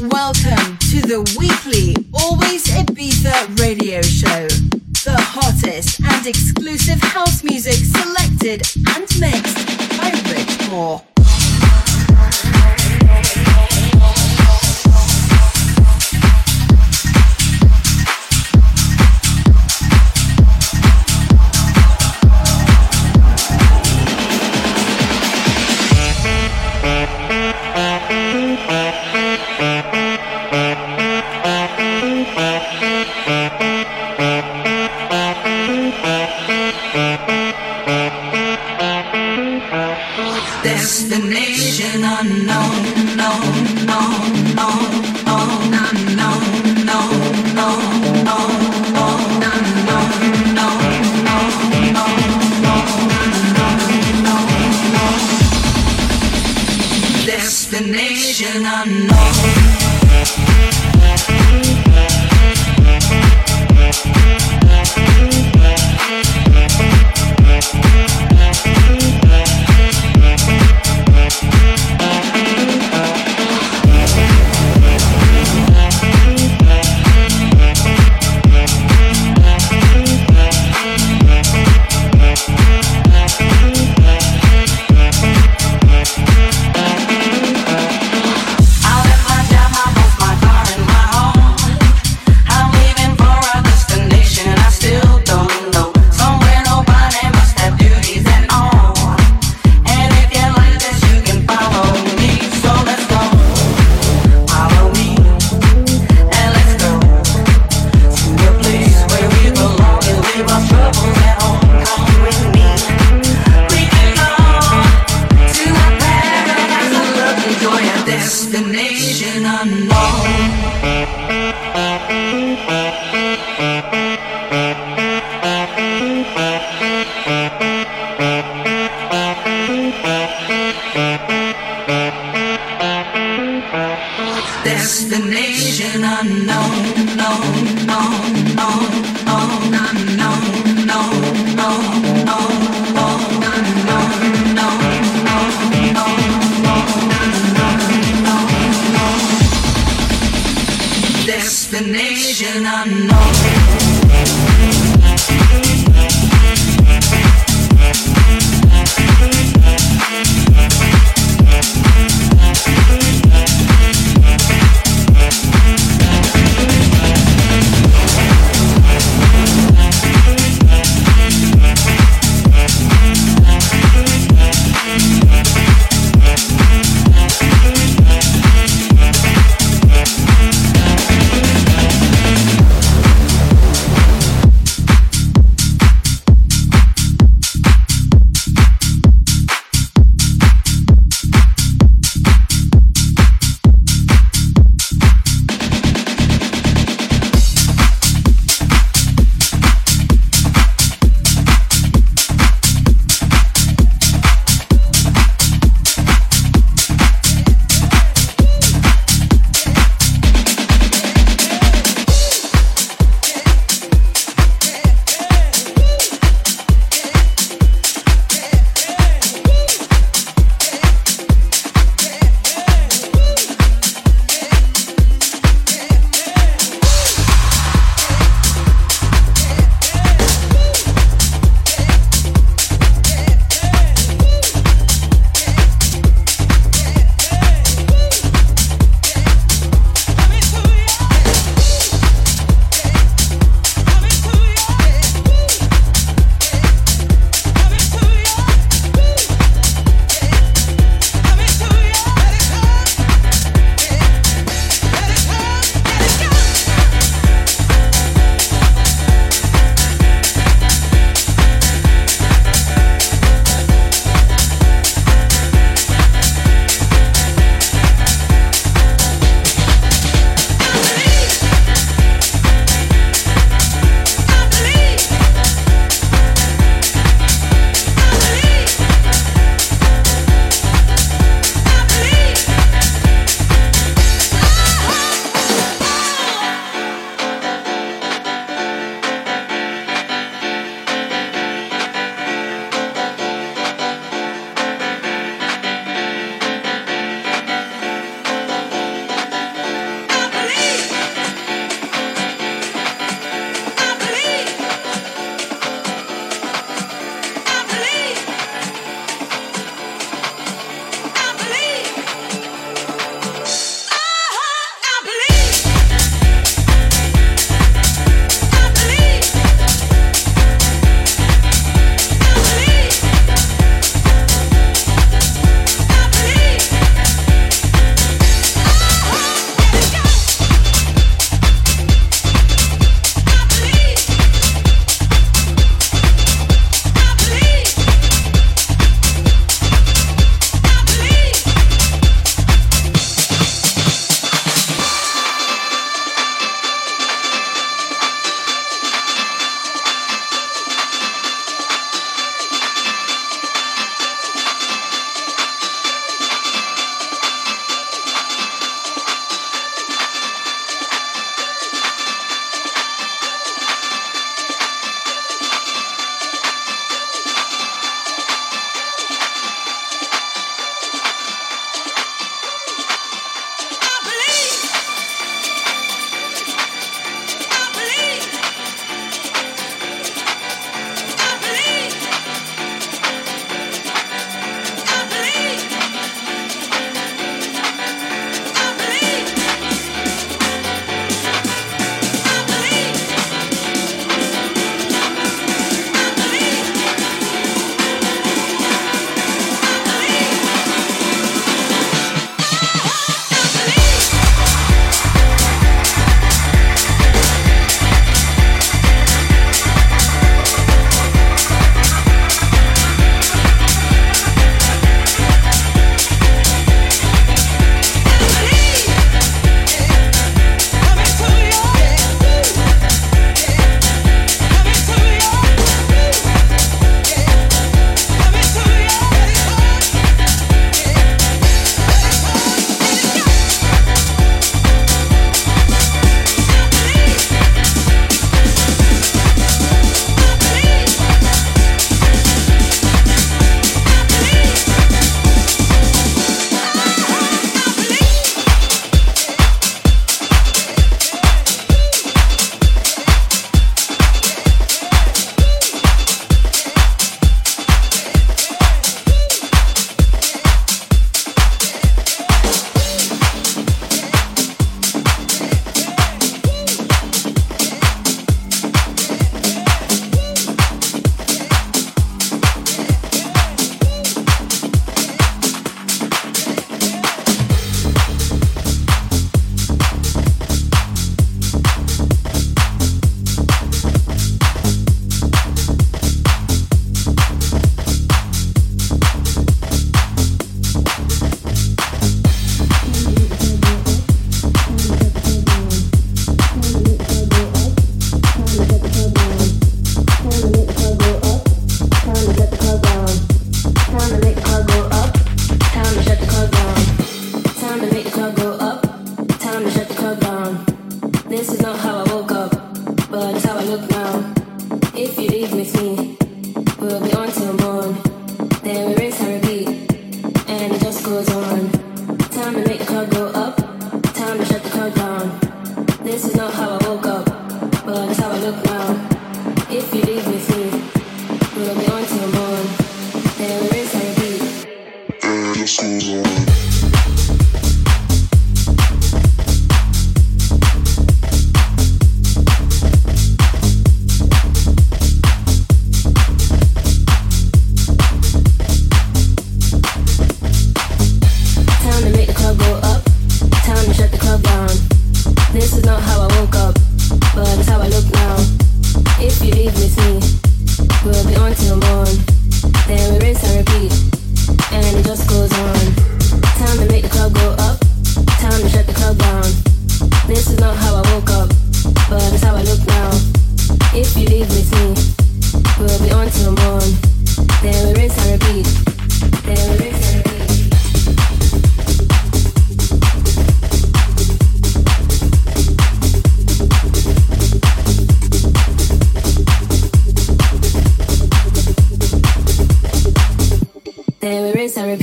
Welcome to the weekly Always Ibiza radio show. The hottest and exclusive house music selected and mixed by Rich Moore. down.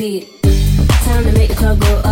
Time to make the club go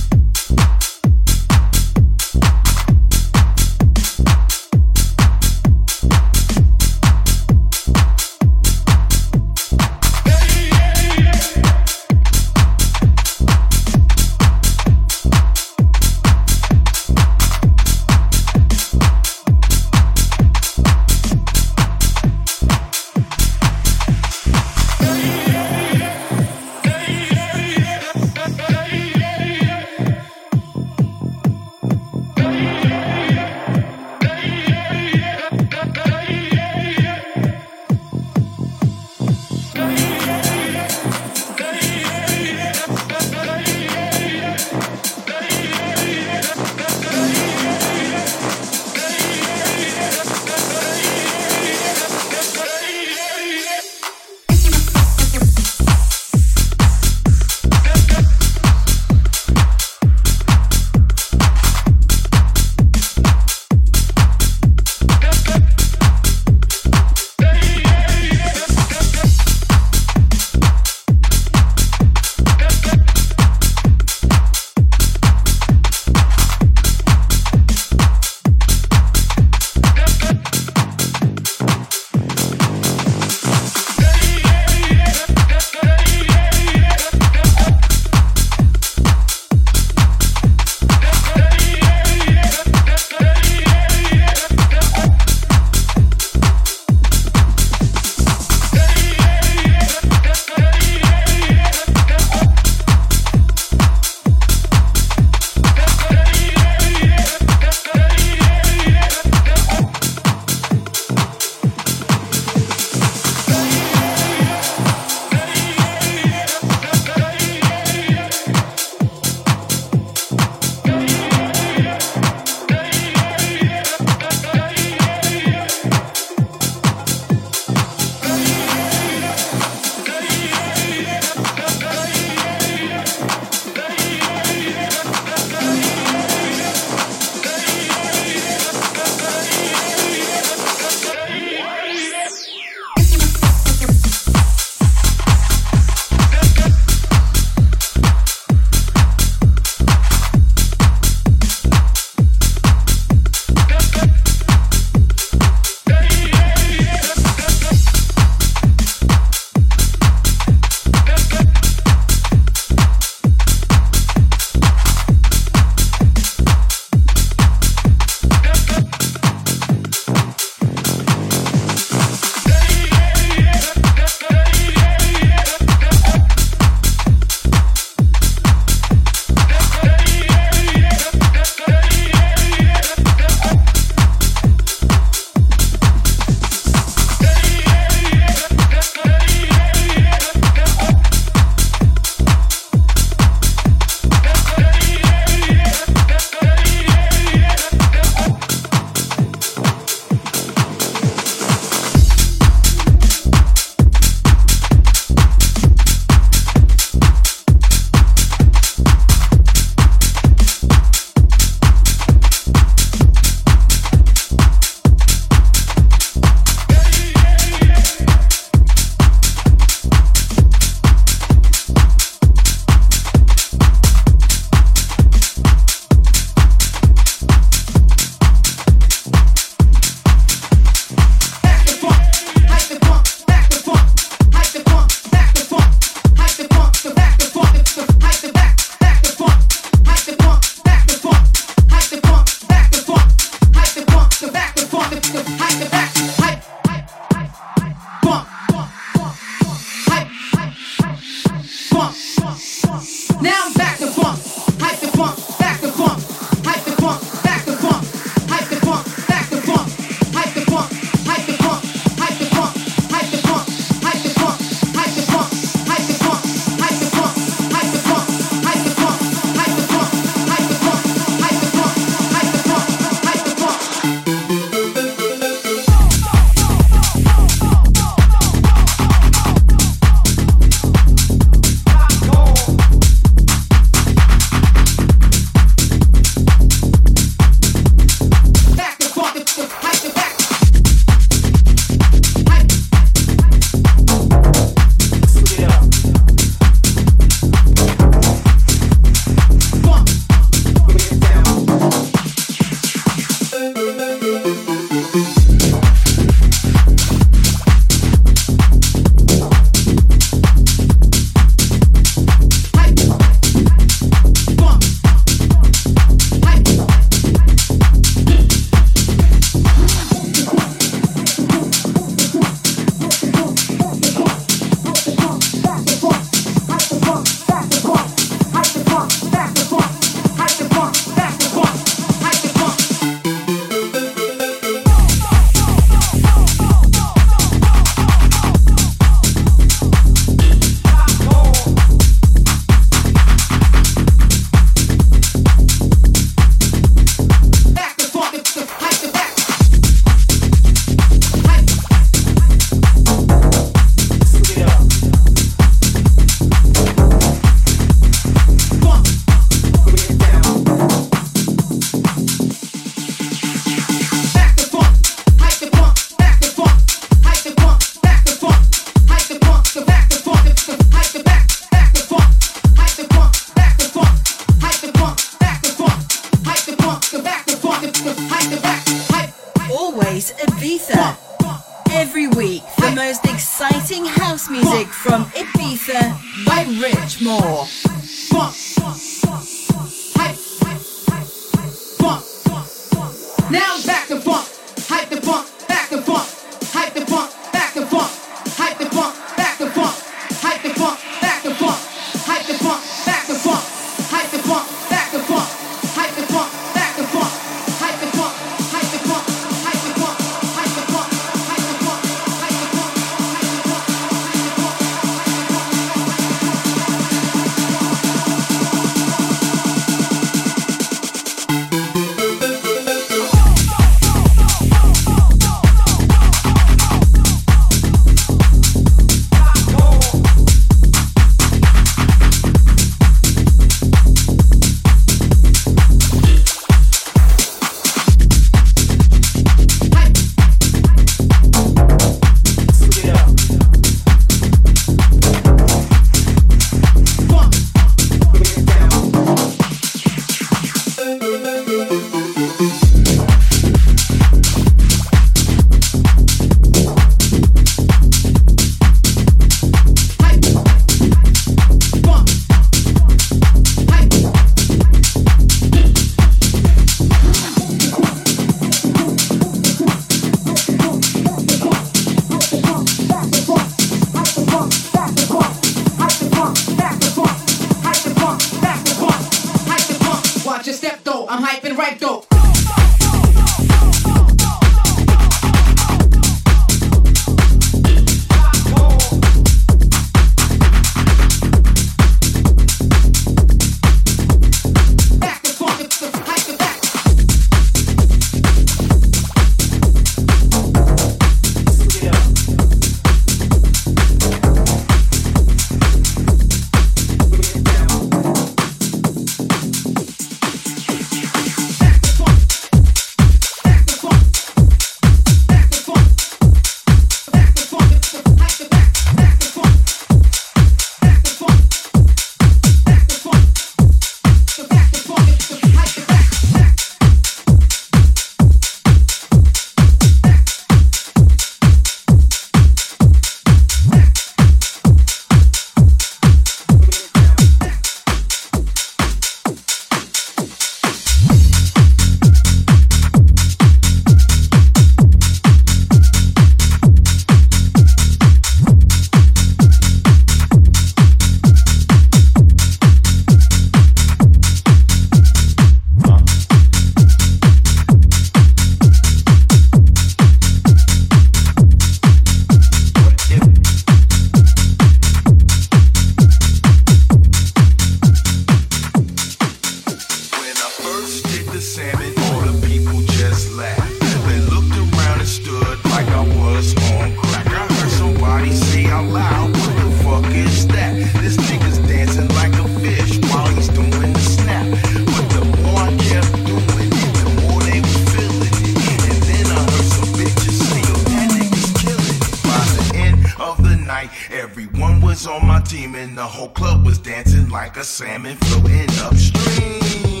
whole club was dancing like a salmon floating upstream.